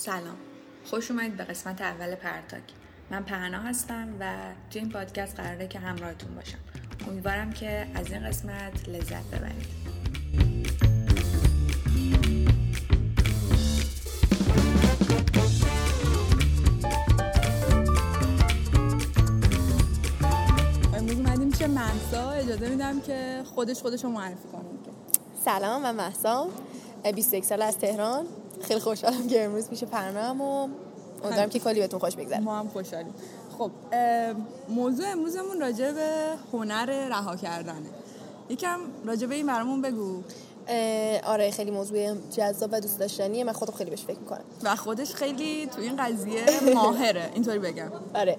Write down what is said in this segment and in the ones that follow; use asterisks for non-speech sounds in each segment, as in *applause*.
سلام. خوش اومدید به قسمت اول پرتاک. من پهنا هستم و تو این پادکست قراره که همراهتون باشم. امیدوارم که از این قسمت لذت ببرید. امروز چه منسا اجازه میدم که خودش خودش رو معرفی کنه. سلام من محسا 21 سال از تهران. خیلی خوشحالم که امروز پیش پرنام و امیدوارم که کلی بهتون خوش بگذره. ما هم خوشحالیم. خب موضوع امروزمون راجع به هنر رها کردنه. یکم راجع به این برامون بگو. آره خیلی موضوع جذاب و دوست داشتنیه. من خودم خیلی بهش فکر می‌کنم. و خودش خیلی تو این قضیه *laughs* ماهره. اینطوری بگم. آره.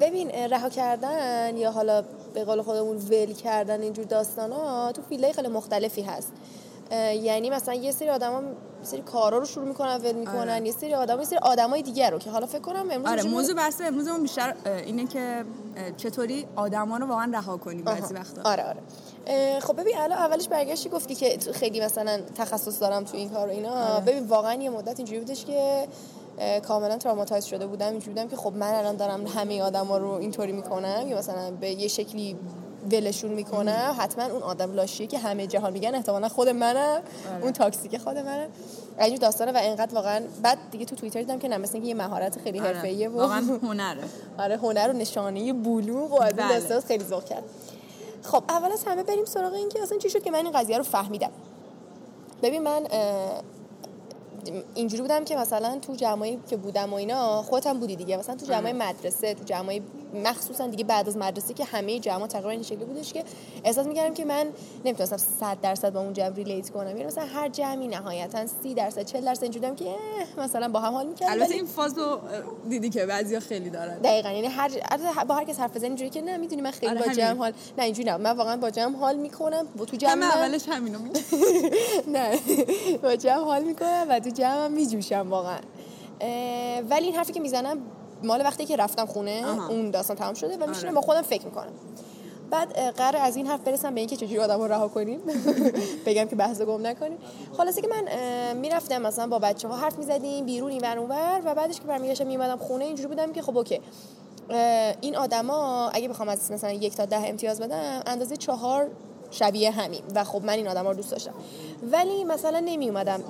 ببین رها کردن یا حالا به قول خودمون ول کردن اینجور داستان ها تو فیلای خیلی مختلفی هست. یعنی مثلا یه سری آدما سری کارا رو شروع می‌کنن ول می‌کنن آره. یه سری آدم یه سری آدمای دیگر رو که حالا فکر کنم امروز آره موضوع بحث امروزمون بیشتر اینه که چطوری آدما رو واقعا رها کنیم بعضی وقتا. آره آره. خب ببین الان اولش برگشتی گفتی که خیلی مثلا تخصص دارم تو این کار و اینا. آره. ببین واقعا یه مدت اینجوری بودش که کاملا تراماتایز شده بودم. اینجوری بودم که خب من الان دارم همه آدما رو اینطوری می‌کنم یا مثلا به یه شکلی ولشون می‌کنم حتما اون آدم لاشیه که همه جهان میگن احتمالا خود منم آره. اون تاکسیک خود منم اینجور داستانه و اینقدر واقعا بعد دیگه تو توییتر دیدم که نه مثل یه مهارت خیلی آره. حرفه‌ایه و واقعا *laughs* هنره آره هنر و نشانه بلوغ و از این بله. خیلی ذوق کرد خب اول از همه بریم سراغ این که اصلا چی شد که من این قضیه رو فهمیدم ببین من اینجوری بودم که مثلا تو جمعی که بودم و اینا خودم بودی دیگه مثلا تو جمعی آره. مدرسه تو جمعی مخصوصا دیگه بعد از مدرسه که همه جمع تقریبا این شکلی بودش که احساس می‌کردم که من نمی‌تونستم 100 درصد با اون جمع ریلیت کنم. یعنی مثلا هر جمعی نهایتا 30 درصد 40 درصد اینجوری که مثلا با هم حال می‌کردم. البته این فازو دیدی که بعضیا خیلی دارن. دقیقاً. یعنی هر با هر کس حرف بزنی اینجوری که نه می‌دونی من خیلی آره با جمع حال نه اینجوری نه. من واقعا با جمع حال می‌کنم. با تو جمع اولش همینو *laughs* نه. با جمع حال می‌کنم و تو جمع میجوشم واقعا. ولی این حرفی که می‌زنم مال وقتی که رفتم خونه اون داستان تمام شده و میشینم آره. با خودم فکر می‌کنم. بعد قرار از این حرف برسم به اینکه چجوری آدم رو رها کنیم. *laughs* بگم که بحث گم نکنیم. خلاصه که من می‌رفتم مثلا با بچه ها حرف می‌زدیم بیرون این اونور و بعدش که برمیگشتم میمدم خونه اینجوری بودم که خب اوکی. این آدما اگه بخوام از مثلا یک تا ده امتیاز بدم اندازه چهار شبیه همین و خب من این آدما رو دوست داشتم. ولی مثلا نمی اومدم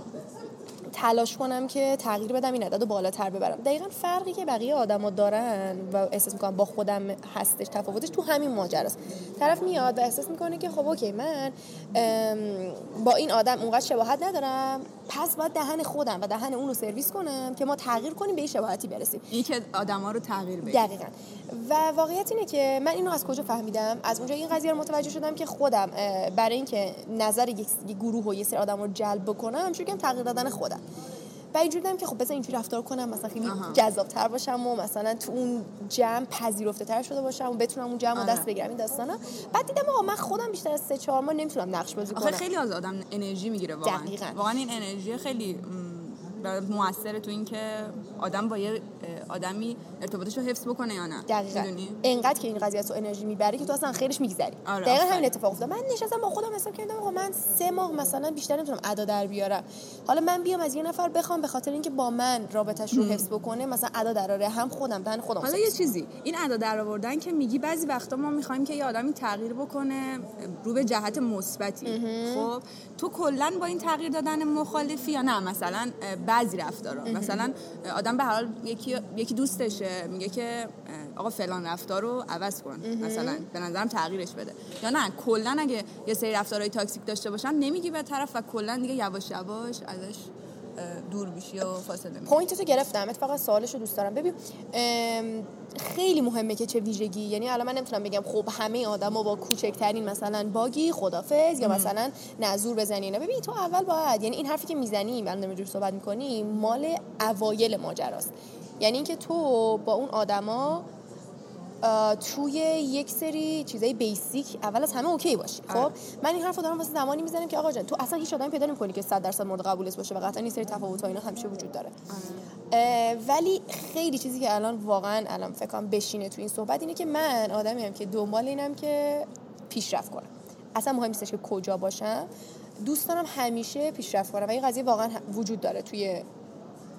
تلاش کنم که تغییر بدم این عدد رو بالاتر ببرم. دقیقا فرقی که بقیه آدما دارن و احساس می‌کنم با خودم هستش تفاوتش تو همین ماجراست طرف میاد و احساس می‌کنه که خب اوکی من با این آدم اونقدر شباهت ندارم پس باید دهن خودم و دهن اون رو سرویس کنم که ما تغییر کنیم به این شباهتی برسیم. این که آدما رو تغییر بدیم. دقیقاً. و واقعیت اینه که من اینو از کجا فهمیدم؟ از اونجا این قضیه رو متوجه شدم که خودم برای اینکه نظر یک گروه و یه سری آدم رو جلب بکنم شروع تغییر دادن خودم. و اینجوری که خب بذار اینجوری رفتار کنم مثلا خیلی تر باشم و مثلا تو اون جمع پذیرفته تر شده باشم و بتونم اون جمع دست بگیرم این داستانا. بعد دیدم آقا من خودم بیشتر از 3 4 ماه نمی‌تونم نقش بازی کنم. خیلی از آدم انرژی می‌گیره واقعا. واقعا این انرژی خیلی موثره تو اینکه آدم با یه آدمی ارتباطش رو حفظ بکنه یا نه؟ دقیقاً. اینقدر که این قضیه تو انرژی می‌بره که تو اصلا خیرش میگذری. آره دقیقاً همین اتفاق افتاد. من نشستم با خودم حساب کردم آقا من سه ماه مثلا بیشتر نمی‌تونم ادا در بیارم. حالا من بیام از یه نفر بخوام به خاطر اینکه با من رابطش رو حفظ بکنه مثلا ادا دراره هم خودم دهن خودم حالا یه چیزی این ادا در آوردن که میگی بعضی وقتا ما می‌خوایم که یه آدمی تغییر بکنه رو به جهت مثبتی. خب تو کلا با این تغییر دادن مخالفی یا نه؟ مثلا بعضی رفتارا. مثلا آدم به حال یکی یکی دوستشه میگه که آقا فلان رفتار رو عوض کن. مثلا به نظرم تغییرش بده. یا نه کلا اگه یه سری رفتارهای toxic داشته باشن نمیگی به طرف و کلا دیگه یواش یواش ازش دور بشی و فاصله point تو گرفتم. اتفاقا سوالش رو دوست دارم. ببین خیلی مهمه که چه ویژگی. یعنی الان من نمی‌تونم بگم خب همه آدما با کوچکترین مثلا bug ی خدافظ یا مثلا نظر بزنی. نه ببین تو اول باید یعنی این حرفی که می‌زنی من جور صحبت می‌کنی مال اوایل ماجراست. یعنی اینکه تو با اون آدما توی یک سری چیزای بیسیک اول از همه اوکی باشی. خب؟ آره. من این حرفو دارم واسه زمانی می‌زنم که آقا جان تو اصلا هیچ آدمی پیدا نمی‌کنی که 100 درصد مورد قبولش باشه و قطعا این سری تفاوت‌ها اینا همیشه وجود داره. آره. ولی خیلی چیزی که الان واقعا الان فکر کنم بشینه تو این صحبت اینه که من آدمی هم که دنبال اینم که پیشرفت کنم. اصلا مهم نیستش که کجا باشم. دوست دارم همیشه پیشرفت کنم و این قضیه واقعا وجود داره توی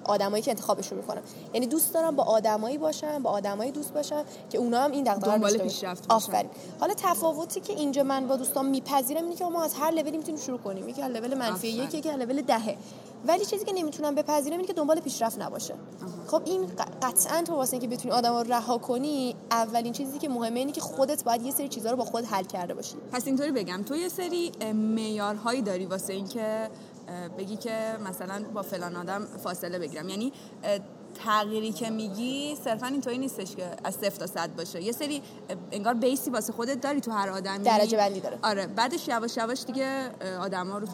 آدمایی که انتخابشون می‌کنم. یعنی دوست دارم با آدمایی باشم با آدمایی دوست باشم که اونا هم این دغدغه دنبال پیشرفت آفرین. حالا تفاوتی که اینجا من با دوستان میپذیرم اینه که ما از هر لولی می‌تونیم شروع کنیم. یکی از لول منفی یکی که لول دهه. ولی چیزی که نمی‌تونم بپذیرم اینه که دنبال پیشرفت نباشه. خب این قطعا تو واسه اینکه بتونی آدم رو رها کنی اولین چیزی که مهمه اینه که خودت باید یه سری چیزها رو با خود حل کرده باشی. پس اینطوری بگم تو یه سری معیارهایی داری واسه اینکه بگی که مثلا با فلان آدم فاصله بگیرم. یعنی تغییری که میگی صرفا اینطوری نیستش که از صفر تا صد باشه. یه سری انگار بیسی واسه خودت داری تو هر آدمی. درجه بندی داره. آره بعدش یواش یواش دیگه آدما رو تو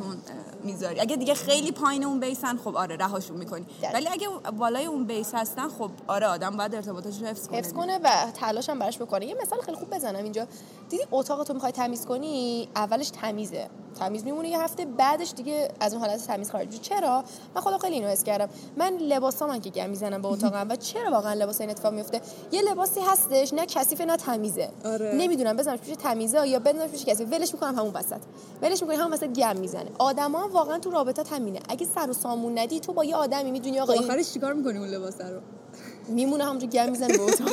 می‌ذاری. اگه دیگه خیلی پایین اون بیسن خب آره رهاشون می‌کنی. ولی اگه بالای اون بیس هستن خب آره آدم باید ارتباطش رو حفظ کنه حفظ کنه و تلاش هم براش بکنه. یه مثال خیلی خوب بزنم اینجا. دیدی اتاق تو می‌خوای تمیز کنی؟ اولش تمیزه. تمیز میمونه یه هفته بعدش دیگه از اون حالت تمیز خارج چرا؟ من خودم خیلی اینو حس کردم. من لباسام که گم می‌زنم به اتاقم و چرا واقعا لباس این اتفاق میفته یه لباسی هستش نه کثیف نه تمیزه. آره. نمی‌دونم بزنمش پیش تمیزه یا بزنمش پیش کثیف. ولش می‌کنم همون وسط. ولش می‌کنم همون وسط گم می‌زنه. آدما واقعا تو رابطه تامینه اگه سر و سامون ندی تو با یه آدمی می‌دونی آقا آخرش چیکار می‌کنی اون لباس رو؟ میمونه همونجا گم می‌زنه به اتاق.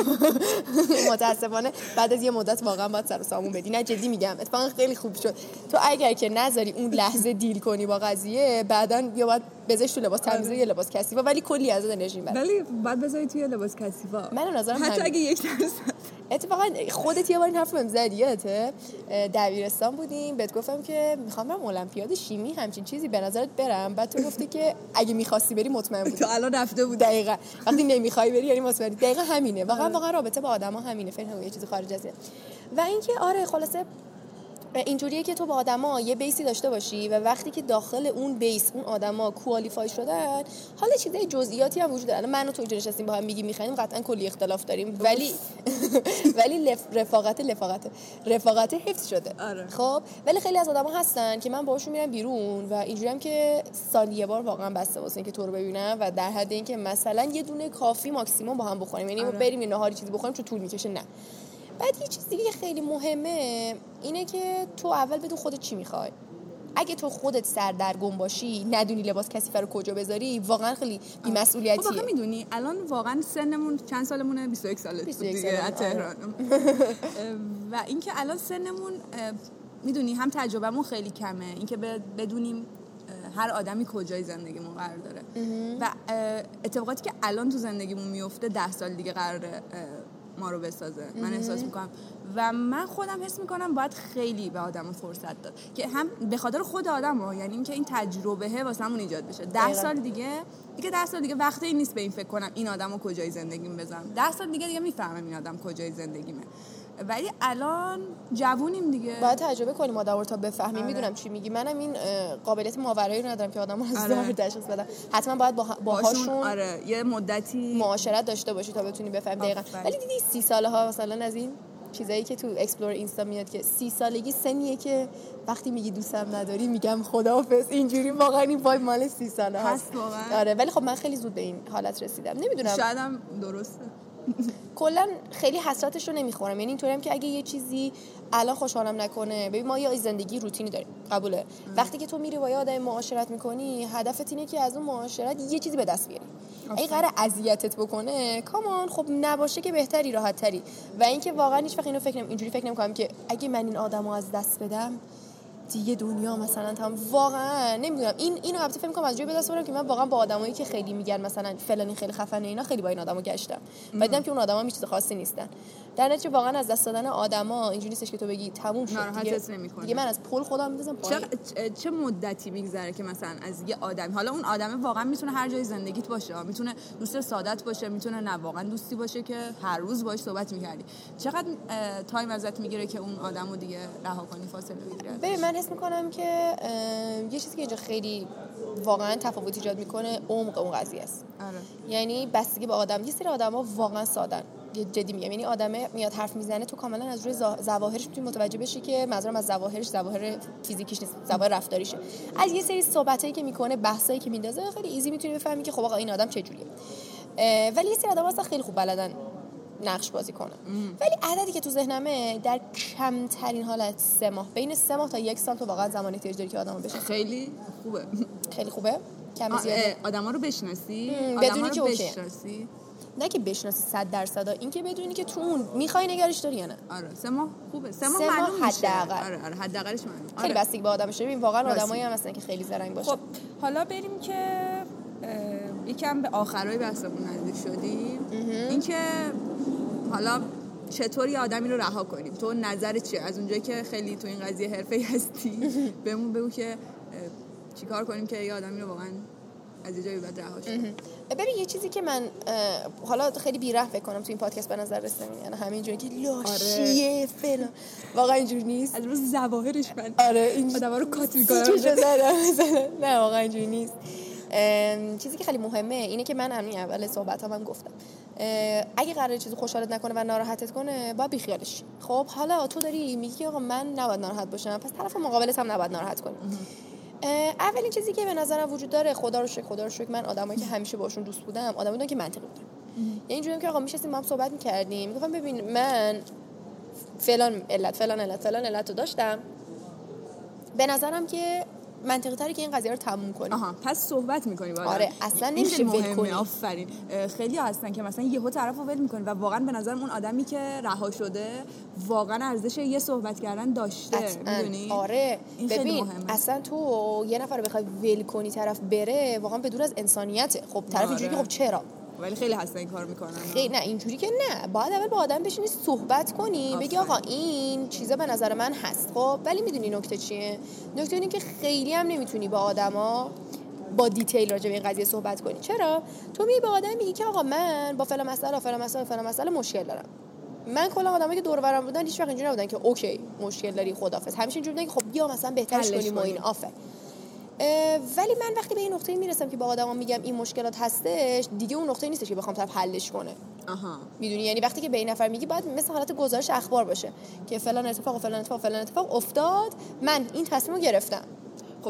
*laughs* متاسفانه. بعد از یه مدت واقعا باید سر و سامون بدی. نه جدی میگم. اتفاقا خیلی خوب شد. تو اگر که نذاری اون لحظه دیل کنی با قضیه بعدا یا باید بزنش تو لباس تمیز یه لباس کثیفه ولی کلی از انرژی می‌بره ولی بعد بذاری توی لباس کثیفه. من نظرم حتی اگه یک درصد. اتفاقا خودت یه بار این حرف بهم زدی یادته؟ دبیرستان بودیم. بهت گفتم که می‌خوام برم المپیاد شیمی همچین چیزی به نظرت برم. بعد تو گفتی که اگه می‌خواستی بری مطمئن بودی. تو الان رفته بود دقیقاً. وقتی نمی‌خوای بری یعنی مطمئن دقیقاً همینه. واقعا واقعا رابطه با آدما همینه. فکر یه چیزی خارج ازه و اینکه آره خلاصه اینجوریه که تو با آدما یه بیسی داشته باشی و وقتی که داخل اون بیس اون آدما کوالیفای شدن حالا چیزای جزئیاتی هم وجود داره. من و تو اینجا نشستیم با هم میگی می‌خوایم قطعا کلی اختلاف داریم. ولی *laughs* ولی رفاقت لفاقت رفاقت حفظ شده. آره. خب؟ ولی خیلی از آدما هستن که من باهاشون میرم بیرون و اینجوری هم که سال یه بار واقعا بسته واسه اینکه تو رو ببینم و در حد اینکه مثلا یه دونه کافی ماکسیموم با هم بخوریم. یعنی آره. بریم یه نهاری چیزی بخوریم چون طول می‌کشه نه. بعد یه چیز دیگه خیلی مهمه اینه که تو اول بدون خودت چی می‌خوای؟ اگه تو خودت سردرگم باشی ندونی لباس کسی رو کجا بذاری واقعا خیلی بی‌مسئولیتیه. خب می‌دونی الان واقعا سنمون چند سالمونه؟ 21 ساله 21 دیگه آره. تهران. و اینکه الان سنمون می‌دونی هم تجربهمون خیلی کمه. اینکه بدونیم هر آدمی کجای زندگیمون قرار داره. و اتفاقاتی که الان تو زندگیمون میفته ده سال دیگه قراره ما رو بسازه. من احساس می‌کنم. و من خودم حس می‌کنم باید خیلی به آدم فرصت داد. که هم به خاطر خود آدم ها یعنی اینکه این تجربه واسمون ایجاد بشه. ده سال دیگه دیگه ده سال دیگه وقتی نیست به این فکر کنم این آدم رو کجای زندگیم بزنم. ده سال دیگه دیگه می‌فهمم این آدم کجای زندگیمه. ولی الان جوونیم دیگه. باید تجربه کنیم آدم تا بفهمیم. آره. می‌دونم چی میگی. منم این قابلیت ماورایی رو ندارم که آدم از آره. تشخیص بدم. حتما باید با باهاشون آره یه مدتی معاشرت داشته باشی تا بتونی بفهمی دقیقاً. ولی دیدی سی ساله ها مثلا از این چیزایی که تو explore اینستا میاد که سی سالگی سنیه که وقتی میگی دوستم نداری میگم خداحافظ. اینجوری واقعا این vibe مال سی ساله هست آره ولی خب من خیلی زود به این حالت رسیدم. نمی‌دونم. شایدم درسته. کلا خیلی حسرتش رو نمی‌خورم. یعنی اینطوریم که اگه یه چیزی الان خوشحالم نکنه ببین ما یه زندگی روتینی داریم. قبوله. وقتی که تو میری با یه آدم معاشرت می‌کنی هدفت اینه که از اون معاشرت یه چیزی به دست بیاری. اگه قرار اذیتت بکنه come on خب نباشه که بهتری راحت تری و اینکه واقعا هیچ وقت اینو فکر نمی اینجوری فکر نمی‌کنم که اگه من این آدمو از دست بدم دیگه دنیا مثلا تام واقعا نمی‌دونم. این اینو البته فکر کنم از جای به دست که من واقعا با آدمایی که خیلی میگن مثلا فلانی خیلی خفنه اینا خیلی با این آدمو گشتم. و دیدم که اون آدما هیچ چیز خاصی نیستن. در نتیجه واقعا از دست دادن آدما اینجوری نیستش که تو بگی تموم شد دیگه, دیگه من از پل خودم میندازم چه, چه مدتی میگذره که مثلا از یه آدم حالا اون آدم واقعا می‌تونه هر جای زندگیت باشه. می‌تونه دوست سادت باشه می‌تونه نه واقعا دوستی باشه که هر روز باش صحبت می‌کردی. چقدر time ازت می‌گیره که اون آدمو دیگه رها کنی فاصله بگیری ببین من حس می‌کنم که یه چیزی که اینجا خیلی واقعا تفاوت ایجاد می‌کنه عمق اون قضیه است. آره. یعنی بستگی به آدم یه سری آدما واقعا سادن جدی میگم. یعنی آدمه میاد حرف می‌زنه تو کاملا از روی ظواهرش می‌تونی متوجه بشی که منظورم از ظواهرش ظواهر فیزیکیش نیست ظواهر رفتاریشه. از یه سری صحبتایی که می‌کنه بحثایی که میندازه خیلی easy می‌تونی بفهمی که خب آقا این آدم چه جوریه ولی یه سری آدم اصلا خیلی خوب بلدن. نقش بازی کنن ولی عددی که تو ذهنمه در کمترین حالت سه ماه بین سه ماه تا یک سال تو واقعا زمانی احتیاج داری که آدمو بشه خیلی خوبه. خیلی خوبه؟ کم زیاده؟ آدما رو بشناسی؟ بدونی که بشناسی؟ نه که بشناسی 100 درصد این که بدونی که تو اون می‌خوای نگرش داری یا نه. آره سه ماه خوبه. سه ماه معلوم حداقل. آره آره حداقلش معلوم. خیلی آره. بستگی به آدمش ببین واقعا آدمایی هم هستن که خیلی زرنگ باشه. خب حالا بریم که یکم به آخرای بحثمون نزدیک شدیم. اینکه حالا چطور یه آدمی رو رها کنیم؟ تو نظر چیه؟ از اونجایی که خیلی تو این قضیه حرفه‌ای هستی *laughs* بهمون بگو که چیکار کنیم که یه آدمی رو واقعا از جایی بعد رهاش ببین یه چیزی که من حالا خیلی بیره فکر کنم تو این پادکست به نظر رسیده یعنی همینجوری که لاشیه آره. فلان واقعا اینجوری نیست. از روز زواهرش من. آره این آدم رو کات می‌کنم. نه واقعا اینجوری نیست. چیزی که خیلی مهمه اینه که من همین اول صحبت هم, هم گفتم. اگه قرار چیزی خوشحالت نکنه و ناراحتت کنه با بیخیالش خب حالا تو داری میگی آقا من نباید ناراحت باشم. پس طرف مقابلت هم نباید ناراحت کنی اولین چیزی که به نظرم وجود داره خدا رو شکر خدا رو شکر من آدمایی که همیشه باشون دوست بودم آدم بودن که منطقی بودن. یعنی اینجوریه که آقا میشستیم با هم صحبت می‌کردیم. می‌گفتم ببین من فلان علت فلان علت فلان علت رو داشتم. به نظرم که منطقی تری که این قضیه رو تموم کنیم آها پس صحبت می‌کنی با آره اصلا نمیشه ول کنی. آفرین. خیلی هستن که مثلا یهو طرفو ول می‌کنی و واقعا به نظرم اون آدمی که رها شده واقعا ارزش یه صحبت کردن داشته می‌دونی؟ آره. این ببین اصلا تو یه نفر بخوای ول کنی طرف بره واقعا بدون از انسانیت خب طرف آره. اینجوری خب چرا؟ ولی خیلی هستن این کار می‌کنن. خیلی نه اینجوری که نه. باید اول با آدم بشینی صحبت کنی بگی آقا این چیزا به نظر من هست. خب ولی می‌دونی نکته چیه؟ نکته اینه که خیلی هم نمی‌تونی با آدما با detail راجع به این قضیه صحبت کنی. چرا؟ تو می به آدم میگی که آقا من با فلان مسئله فلان مسئله فلان مسئله مشکل دارم. من کلا آدمایی که دور برم بودن هیچ وقت اینجوری نبودن که OK مشکل داری خدافظ همیشه اینجوری بودن که خب بیا مثلا بهترش کنیم و این. آره ولی من وقتی به این نقطه می‌رسم که با آدما میگم این مشکلات هستش دیگه اون نقطه نیستش که بخوام طرف حلش کنه. آها. می‌دونی؟ یعنی وقتی که به این نفر میگی باید مثل حالت گزارش اخبار باشه که فلان اتفاق و فلان اتفاق و فلان اتفاق افتاد من این تصمیم رو گرفتم.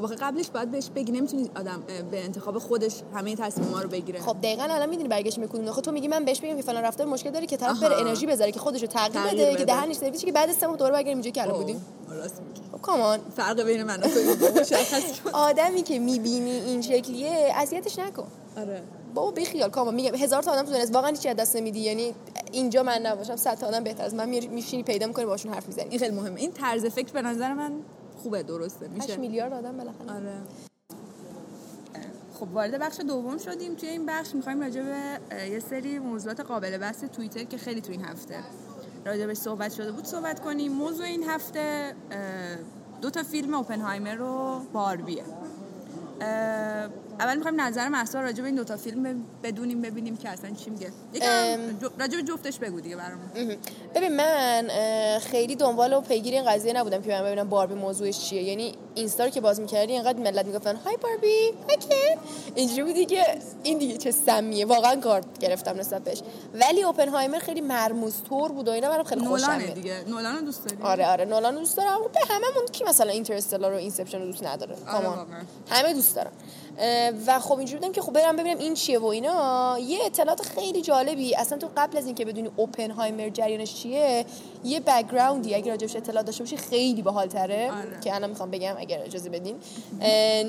خب قبلش باید بهش بگی نمی‌تونی آدم به انتخاب خودش همه تصمیما رو بگیره. خب دقیقاً الان می‌دونی برگشت می‌کنی. خب تو میگی من بهش بگم که فلان رفتار مشکل داره که طرف بره انرژی بذاره که خودش رو تغییر بده, بده. که دهنش سرویسی که بعد سه ماه دوباره برگردیم اینجا که الان بودیم. خب کامان فرق بین من و تو آدمی که می‌بینی این شکلیه اذیتش نکن. آره. بابا بی خیال کاما میگم هزار تا آدم تو دنیا واقعا هیچ دست نمیدی. یعنی اینجا من نباشم صد تا آدم بهتر از من. میشینی پیدا می‌کنی باشون حرف می‌زنی. این خیلی مهمه. این طرز فکر به نظر من خوبه درسته میشه. 8 میلیارد آدم بالاخره. آره. خب وارد بخش دوم شدیم. توی این بخش می‌خوایم راجع به یه سری موضوعات قابل بحث توییتر که خیلی تو این هفته راجع به صحبت شده بود صحبت کنیم. موضوع این هفته دو تا فیلم اوپنهایمر و باربیه. اول می‌خوایم نظر محسا راجع به این دوتا فیلم بدونیم ببینیم که اصلا چی میگه. راجع به جفتش بگو دیگه برامون. ببین من خیلی دنبال و پیگیر این قضیه نبودم که من ببینم باربی موضوعش چیه. یعنی اینستا که باز می‌کردی اینقدر ملت می‌گفتن Hi Barbie OK اینجوری بودی که این دیگه چه سمیه. واقعا گارد گرفتم نسبت بهش. ولی اوپنهایمر خیلی مرموز طور بود و اینا برام خیلی خوشم دیگه. نولان دوست داری؟ آره آره. نولان دوست دارم. به هممون کی مثلا اینترستلار و اینسپشن رو دوست نداره؟ آره همه دوست دارم و خب اینجوری بودم که خب برم ببینم این چیه و اینا. یه اطلاعات خیلی جالبی. اصلا تو قبل از اینکه بدونی اوپنهایمر جریانش چیه یه بکگراندی اگه راجبش اطلاعات داشته باشی خیلی باحال تره آره. که الان می‌خوام بگم اگر اجازه بدین.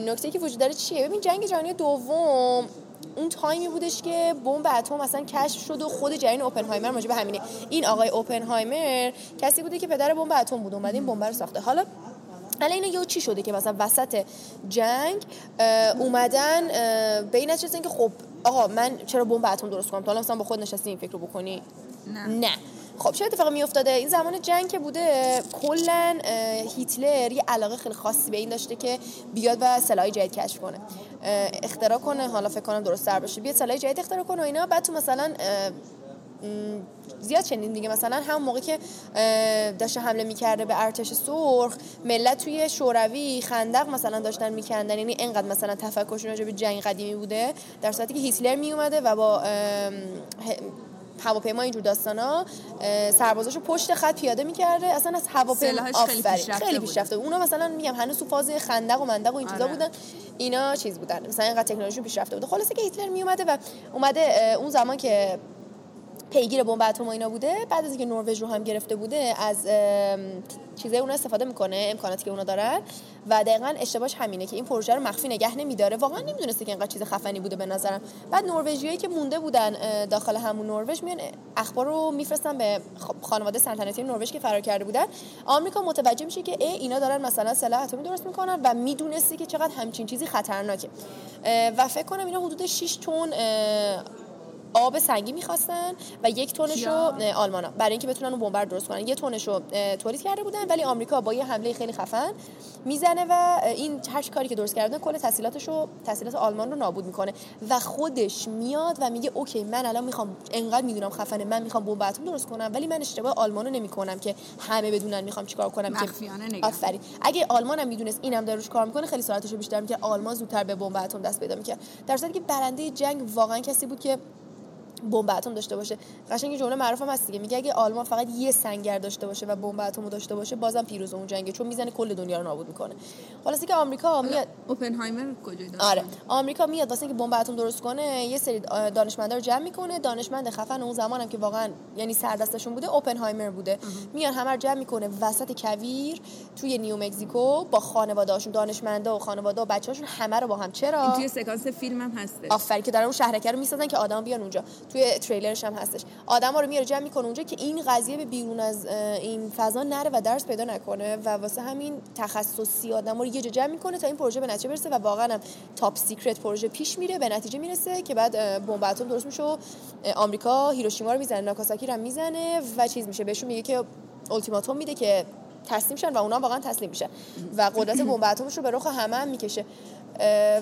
نکته که وجود داره چیه؟ ببین جنگ جهانی دوم اون تایمی بودش که بمب اتم مثلا کشف شد و خود جریان اوپنهایمر ماجب همینه. این آقای اوپنهایمر کسی بوده که پدر بمب اتم بود. اومد این بمب رو ساخته. حالا حالا اینا یه چی شده که مثلا وسط جنگ اومدن به این نتیجه که خب آقا من چرا بمب اتم درست کنم؟ تا حالا مثلا با خود نشستی این فکر رو بکنی؟ نه, نه. خب چه اتفاقی می افتاده این زمان جنگ که بوده کلا هیتلر یه علاقه خیلی خاصی به این داشته که بیاد و سلاح جدید کشف کنه. اختراع کنه حالا فکر کنم درست تر باشه. بیاد سلاح جدید اختراع کنه و اینا. بعد تو مثلا زیاد شنیدیم دیگه. مثلا هم موقع که داشته حمله می‌کرده به ارتش سرخ ملت توی شوروی خندق مثلا داشتن میکندن. یعنی اینقدر مثلا تفکرشون راجع به جنگ قدیمی بوده در صورتی که هیتلر میومده و با هواپیما اینجور داستانا سربازاشو پشت خط پیاده می‌کرده. اصلا از هواپیما آفرین. خیلی پیشرفته اونا مثلا میگم هنوز تو فاز خندق و مندق و این چیزا آره. بودن. اینا چیز بودن. مثلا اینقدر تکنولوژی پیشرفته بوده خلاصه که هیتلر میومده و اومده اون زمان که پیگیر بمب اتم و اینا بوده. بعد از اینکه نروژ رو هم گرفته بوده از چیزای اون استفاده می‌کنه امکاناتی که اونا دارن. و دقیقا اشتباهش همینه که این پروژه رو مخفی نگه نمیداره. واقعا نمی‌دونسته که اینقدر چیز خفنی بوده به نظرم. بعد نروژیایی که مونده بودن داخل همون نروژ میان اخبار رو میفرستن به خانواده سلطنتی نروژ که فرار کرده بودن. آمریکا متوجه میشه که ای اینا دارن مثلا سلاح اتمی درست می‌کنن و می‌دونسته که چقدر همچین چیزی خطرناکه. و فکر کنم اینا حدود 6 تن آب سنگی می‌خواستن و یک تونش رو آلمانا. برای اینکه بتونن اون بمب درست کنن. یه تونش رو تولید کرده بودن ولی آمریکا با یه حمله خیلی خفن می‌زنه و این هر کاری که درست کردن کل تحصیلاتش رو تحصیلات آلمان رو نابود می‌کنه. و خودش میاد و میگه اوکی من الان می‌خوام انقدر می‌دونم خفنه من می‌خوام بمب اتم درست کنم ولی من اشتباه آلمانو نمی‌کنم که همه بدونن می‌خوام چیکار کنم که آفرین. اگه آلمانم می‌دونست اینم داره روش کار می‌کنه خیلی سرعتش رو بیشتر می‌کرد. آلمان زودتر به بمب اتم دست پیدا می‌کرد. در صورتی که برنده جنگ واقعا کسی بود که بمب اتم داشته باشه. قشنگ جمله معروف هم هست دیگه. میگه اگه آلمان فقط یه سنگر داشته باشه و بمب اتم داشته باشه بازم پیروز اون جنگه چون می‌زنه کل دنیا رو نابود می‌کنه. خلاص که آمریکا میاد اوپنهایمر کجای آره. آمریکا میاد واسه اینکه بمب اتم درست کنه یه سری دانشمندا رو جمع می‌کنه. دانشمند خفن اون زمانم که واقعا یعنی سردستشون بوده اوپنهایمر بوده. میان همه رو جمع می‌کنه وسط کویر توی نیو مکزیکو با خانواده‌هاشون دانشمندا و خانواده و بچه‌هاشون همه رو با هم. چرا؟ این توی سکانس فیلم هم هست آفرین که دارن اون شهرک رو می‌سازن که آدم بیان اونجا. توی تریلرش هم هستش. آدما رو میاره جمع می‌کنه اونجا که این قضیه به بیرون از این فضا نره و درز پیدا نکنه و واسه همین تخصصی آدما رو یه جا جمع می‌کنه تا این پروژه به نتیجه برسه و واقعا هم top secret پروژه پیش میره. به نتیجه می‌رسه که بعد بمب اتم درست میشه و آمریکا هیروشیما رو می‌زنه ناکاساکی رو می‌زنه و چیز میشه. بهشون میگه که التیماتوم میده که تسلیم شن و اونا واقعا تسلیم میشن و قدرت بمب اتمش رو به رخ همه هم می‌کشه.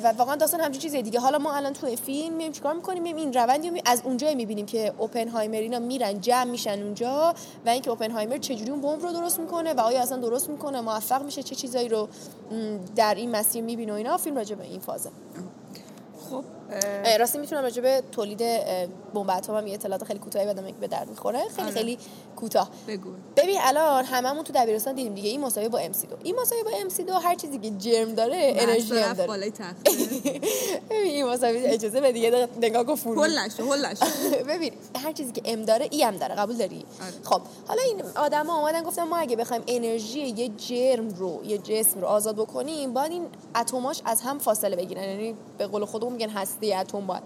و واقعا داستان همچین چیزی دیگه حالا ما الان تو فیلم میایم چیکار می‌کنیم؟ میایم این روندی می از اونجا می‌بینیم که اوپنهایمر اینا میرن جمع میشن اونجا و اینکه اوپنهایمر چجوری اون بمب رو درست می‌کنه و آیا اصلا درست می‌کنه موفق میشه چه چیزایی رو در این مسیر می‌بینه و اینا. فیلم راجع به این فازه. خب راستی می‌تونم راجع به تولید بمب اتم هم یه اطلاعات خیلی کوتاهی بدم به درد می‌خوره. خیلی آره. خیلی کوتاه. بگو. ببین الان هممون تو دبیرستان دیدیم دیگه این مساوی با ام سی دو. این مساوی با ام سی دو هر چیزی که جرم داره انرژی هم داره. بالای تخت. *laughs* ببین این مساوی اجازه بده یه نگاه کن فرو. هلش هلش *laughs* ببین هر چیزی که ام داره ای هم داره قبول داری؟ آره. خب حالا این آدما اومدن گفتن ما اگه بخوایم انرژی یه جرم رو یه جسم رو آزاد بکنیم باید این اتماش از هم فاصله بگیرن. یعنی به قول خودمون میگن هسته اتم باید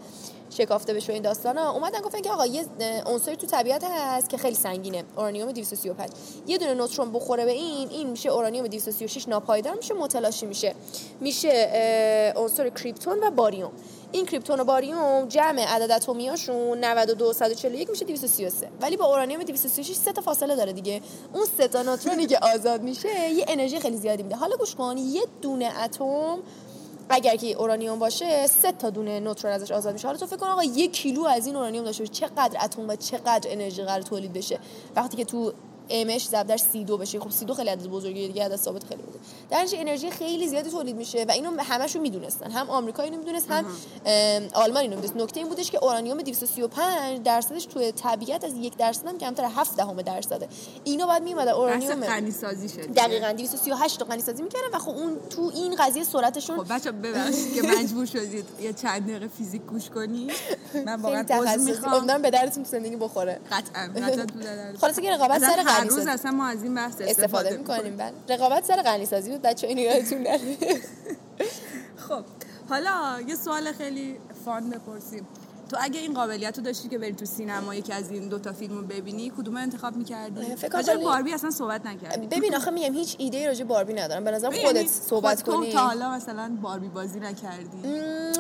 شکافته بشه این داستانا. اومدن گفتن که آقا یه عنصری تو طبیعت هست که خیلی سنگینه اورانیوم 235 یه دونه نوترون بخوره به این این میشه اورانیوم 236 ناپایدار میشه متلاشی میشه. میشه عنصر کریپتون و باریوم. این کریپتون و باریوم جمع عدد اتمیاشون 92 141 میشه 233 ولی با اورانیوم 236 سه تا فاصله داره دیگه. اون سه تا نوترونی که آزاد میشه یه انرژی خیلی زیادی میده. حالا گوش کن یه دونه اتم اگر که اورانیوم باشه سه تا دونه نوترون ازش آزاد میشه. حالا تو فکر کن آقا یک کیلو از این اورانیوم داشته باشه. چقدر اتم و چقدر انرژی قرار تولید بشه. وقتی که تو امش ضرب در 32 بشه. خب 32 خیلی عدد بزرگیه دیگه عدد ثابت خیلی بوده. در انرژی خیلی زیادی تولید میشه و اینو همشون می‌دونستن. هم آمریکا اینو می‌دونست هم آلمان اینو می‌دونست. نکته این بودش که اورانیوم 235 درصدش توی طبیعت از یک درصد هم کمتر 7 دهم درصده. اینا بعد میومد اورانیوم غنی سازی شد دقیقاً 238 تا غنی سازی می‌کردن و خب اون تو این قضیه سرعتشون خب بچا ببخشید که مجبور شدید یه چند دقیقه فیزیک گوش کنی. من واقعا عذر می‌خوام. به درتون زندگی بخوره. قطعا قطعا تو خلاص که رقابت سر غنی روز اصلا ما از این بحث استفاده, استفاده می‌کنیم. بله رقابت سر غنی سازی بود بچه این یادتون *laughs* خب حالا یه سوال خیلی فان بپرسیم. تو اگه این قابلیت رو داشتی که بری تو سینما یکی از این دوتا فیلم رو ببینی کدوم انتخاب می‌کردی؟ فکر باربی اصلا صحبت نکردی. ببین آخه میگم هیچ ایده راجع باربی ندارم. به نظر خودت صحبت کنی. تا حالا مثلا باربی بازی نکردی؟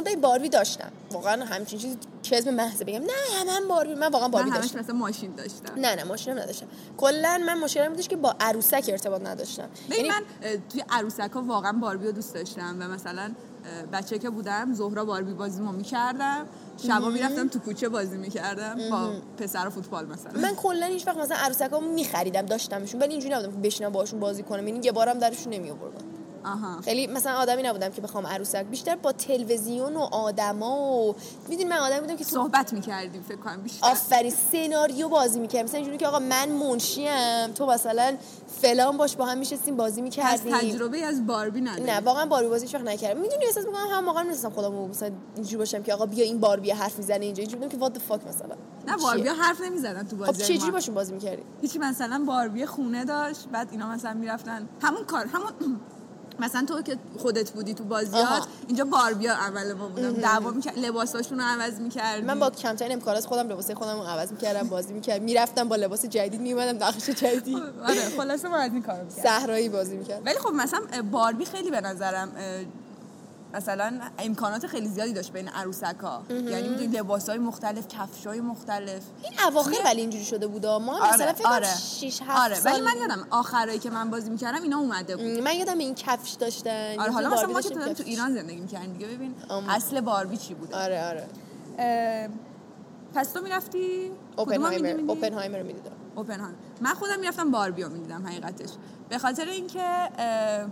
ببین باربی داشتم. واقعا همچین چیز کذب محض بگم. نه من باربی. من واقعا باربی من داشتم. مثلا ماشین داشتم. نه نه ماشین نداشتم. کلا من مشکلم بودش که با عروسک ارتباط نداشتم. یعنی من توی عروسک ها واقعا باربی رو دوست داشتم و مثلا بچه که بودم زهرا باربی بازی ما می‌کردم. شبا می‌رفتم تو کوچه بازی می‌کردم. با پسر فوتبال مثلا. من کلا هیچ وقت مثلا عروسکا میخریدم داشتمشون ولی اینجوری نبودم که بشینم باهاشون بازی کنم. یعنی یه بارم درشون نمی آوردم خیلی مثلا آدمی نبودم که بخوام عروسک بیشتر با تلویزیون و آدما و می‌دونی من آدمی بودم که صحبت می‌کردیم فکر کنم بیشتر. آفرین سناریو بازی می‌کردیم. مثلا اینجوری که آقا من منشیم تو مثلا فلان باش با هم میشستیم بازی می‌کردیم. تجربه از باربی نداری. نه واقعا باربی بازی وقت نکردم. می‌دونی احساس می‌کنم هم واقعا نیستم خودم مثلا اینجوری باشم که آقا بیا این باربی حرف می‌زنه اینجا. اینجوری که وات فاک مثلا. نه باربی حرف نمی‌زدن تو بازی خب چجوری باشون بازی می‌کردی هیچی مثلا باربی خونه داشت بعد اینا مثلا می‌رفتن. همون کار همون *clears throat* مثلا تو که خودت بودی تو بازیات اینجا باربیا اول ما بودم. دعوا می‌کرد لباساشون رو عوض می‌کرد من با کمترین امکانات خودم لباس خودم رو عوض می‌کردم بازی می‌کردم. می‌رفتم با لباس جدید میومدم نقش جدید. آره خلاصه ما از این کارو صحرایی بازی می‌کردم. ولی خب مثلا باربی خیلی به نظرم مثلا امکانات خیلی زیادی داشت بین عروسک ها یعنی می‌دونی لباس های مختلف کفش های مختلف. این اواخر ولی اینجوری شده بود ما آره، مثلا فکر آره. 6 7 آره. ولی من یادم آخرایی که من بازی می‌کردم اینا اومده بود. من یادم این کفش داشتن آره حالا مثلا ما که تو ایران زندگی می‌کردیم دیگه ببین اصل باربی چی بوده؟ آره آره. پس تو می‌رفتی؟ اوپنهایمر اوپنهایمر رو می‌دیدم. اوپنهایمر من خودم می‌رفتم باربی رو می‌دیدم حقیقتش. به خاطر اینکه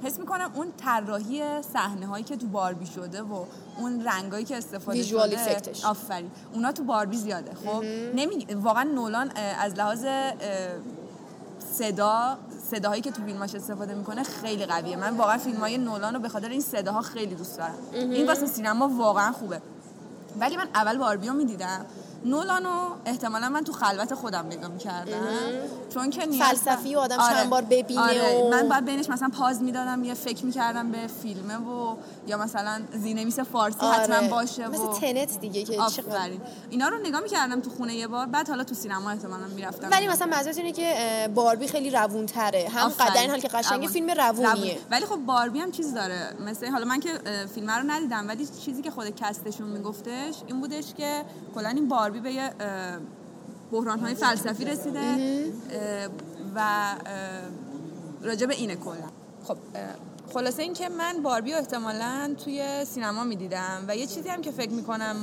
حس می‌کنم اون طراحی صحنه هایی که تو باربی شده و اون رنگایی که استفاده شده آفرین. اونا تو باربی زیاده. خب نمی... واقعا نولان از لحاظ صدا صداهایی که تو فیلماش استفاده می‌کنه خیلی قویه. من واقعا فیلم های نولان رو به خاطر این صداها خیلی دوست دارم. این واسه سینما واقعا خوبه. ولی من اول باربیو می‌دیدم. نولانو احتمالا من تو خلوت خودم نگاه می‌کردم. چون که فلسفی و آدم آره. چند بار ببینه آره. و... من بعد بینش مثلا پاز می‌دادم یه فکر می‌کردم به فیلمه و یا مثلا زینویس فارسی آره. حتما باشه مثل تنت دیگه که آفرین. اینا رو نگاه می‌کردم تو خونه یه بار بعد حالا تو سینما احتمالا می‌رفتم. ولی مثلا مزایت اینه که باربی خیلی روون تره هم قدر این حال که قشنگ فیلم روونیه. ولی خب باربی هم چیز داره. مثلا حالا من که فیلم رو ندیدم ولی چیزی که خود کستشون میگفتش این بودش که کلا این باربی به یه بحران های فلسفی رسیده و راجع به اینه کلا. خب خلاصه این که من باربی رو احتمالا توی سینما می‌دیدم و یه چیزی هم که فکر می‌کنم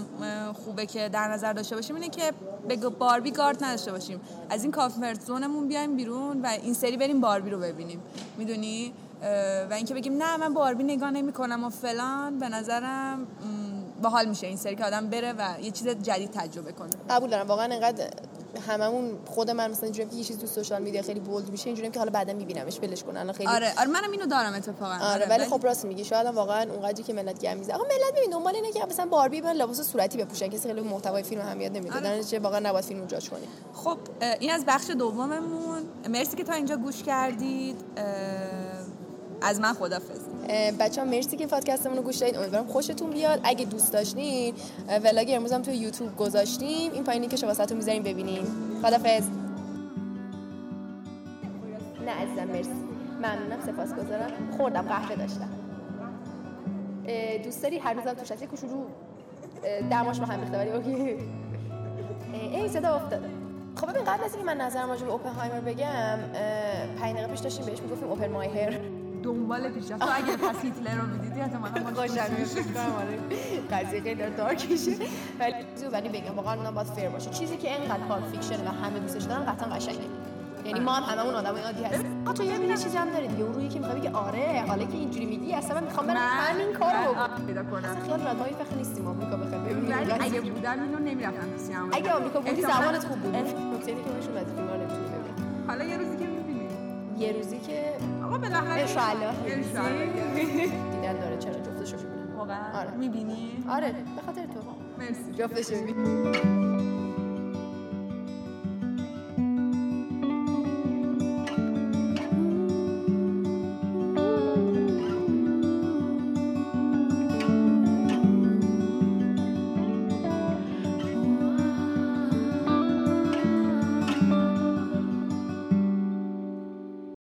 خوبه که در نظر داشته باشیم اینه که به باربی گارد نداشته باشیم. از این کافمرت زونمون بیایم بیرون و این سری بریم باربی رو ببینیم. می‌دونی؟ و اینکه بگیم نه من باربی نگاه نمی کنم و فلان به نظرم باحال میشه این سری که آدم بره و یه چیز جدید تجربه کنه. قبول دارم. واقعا انقدر هممون خود من مثلا اینجوری که یه چیز تو سوشال میدیا خیلی بولد میشه اینجوری که حالا بعدا میبینمش ولش کن. الان خیلی آره آره منم اینو دارم اتفاقا. آره, آره ولی خب راست میگی. شاید واقعا اونقدری که ملت گم می‌زنه. آقا ملت ببین دنبال اینه که مثلا باربی من لباس صورتی بپوشن. کسی خیلی محتوای فیلم اهمیت نمیده. آره. چه واقعا نباید فیلمو جاج کنی. خب این از بخش دوممون. مرسی که تا اینجا گوش کردید. از من خدافظ بچه ها مرسی که پادکستمون رو گوش دادید امیدوارم خوشتون بیاد. اگه دوست داشتین ولاگ امروز هم توی یوتیوب گذاشتیم. این پایینی که شما می‌ذاریم ببینین. خدافظ نه عزیزم مرسی. ممنونم سپاسگزارم. خوردم قهوه داشتم. دوست داری هر روزم تو شکل کوچولو دماش با هم ولی اوکی. این صدا افتاده. خب ببین قبل از اینکه من نظرم راجع به اوپنهایمر بگم 5 دقیقه پیش داشتیم بهش می‌گفتیم اوپن مای هیر دنبال پیشرفت. تو اگه پس هیتلر رو می‌دیدی احتمالاً ما آره. قضیه خیلی داره دارکیشه ولی ولی بگم واقعا اونم باید فیر باشه. چیزی که اینقدر پالپ فیکشن و همه دوستش دارن قطعا قشنگه. یعنی ما هم هممون آدمای عادی هستیم. تو یه چیزی هم داره دیگه. روی که می‌خوای بگی آره حالا که اینجوری میگی اصلا من می‌خوام برم همین کارو. پیدا کنم. اصلا خیال رادهای فخر نیستیم آمریکا بخوام اگه بودم اینو نمی‌رفتم تو اگه آمریکا بودی زمانت خوب بود. نکته که نمی‌تونی ببینی حالا یه روزی که یه روزی که آقا بالاخره انشالله دیدن داره چرا جفتشو می‌بینه واقعا. آره. می‌بینی؟ آره به خاطر تو. مرسی. جفتشو می‌بینی.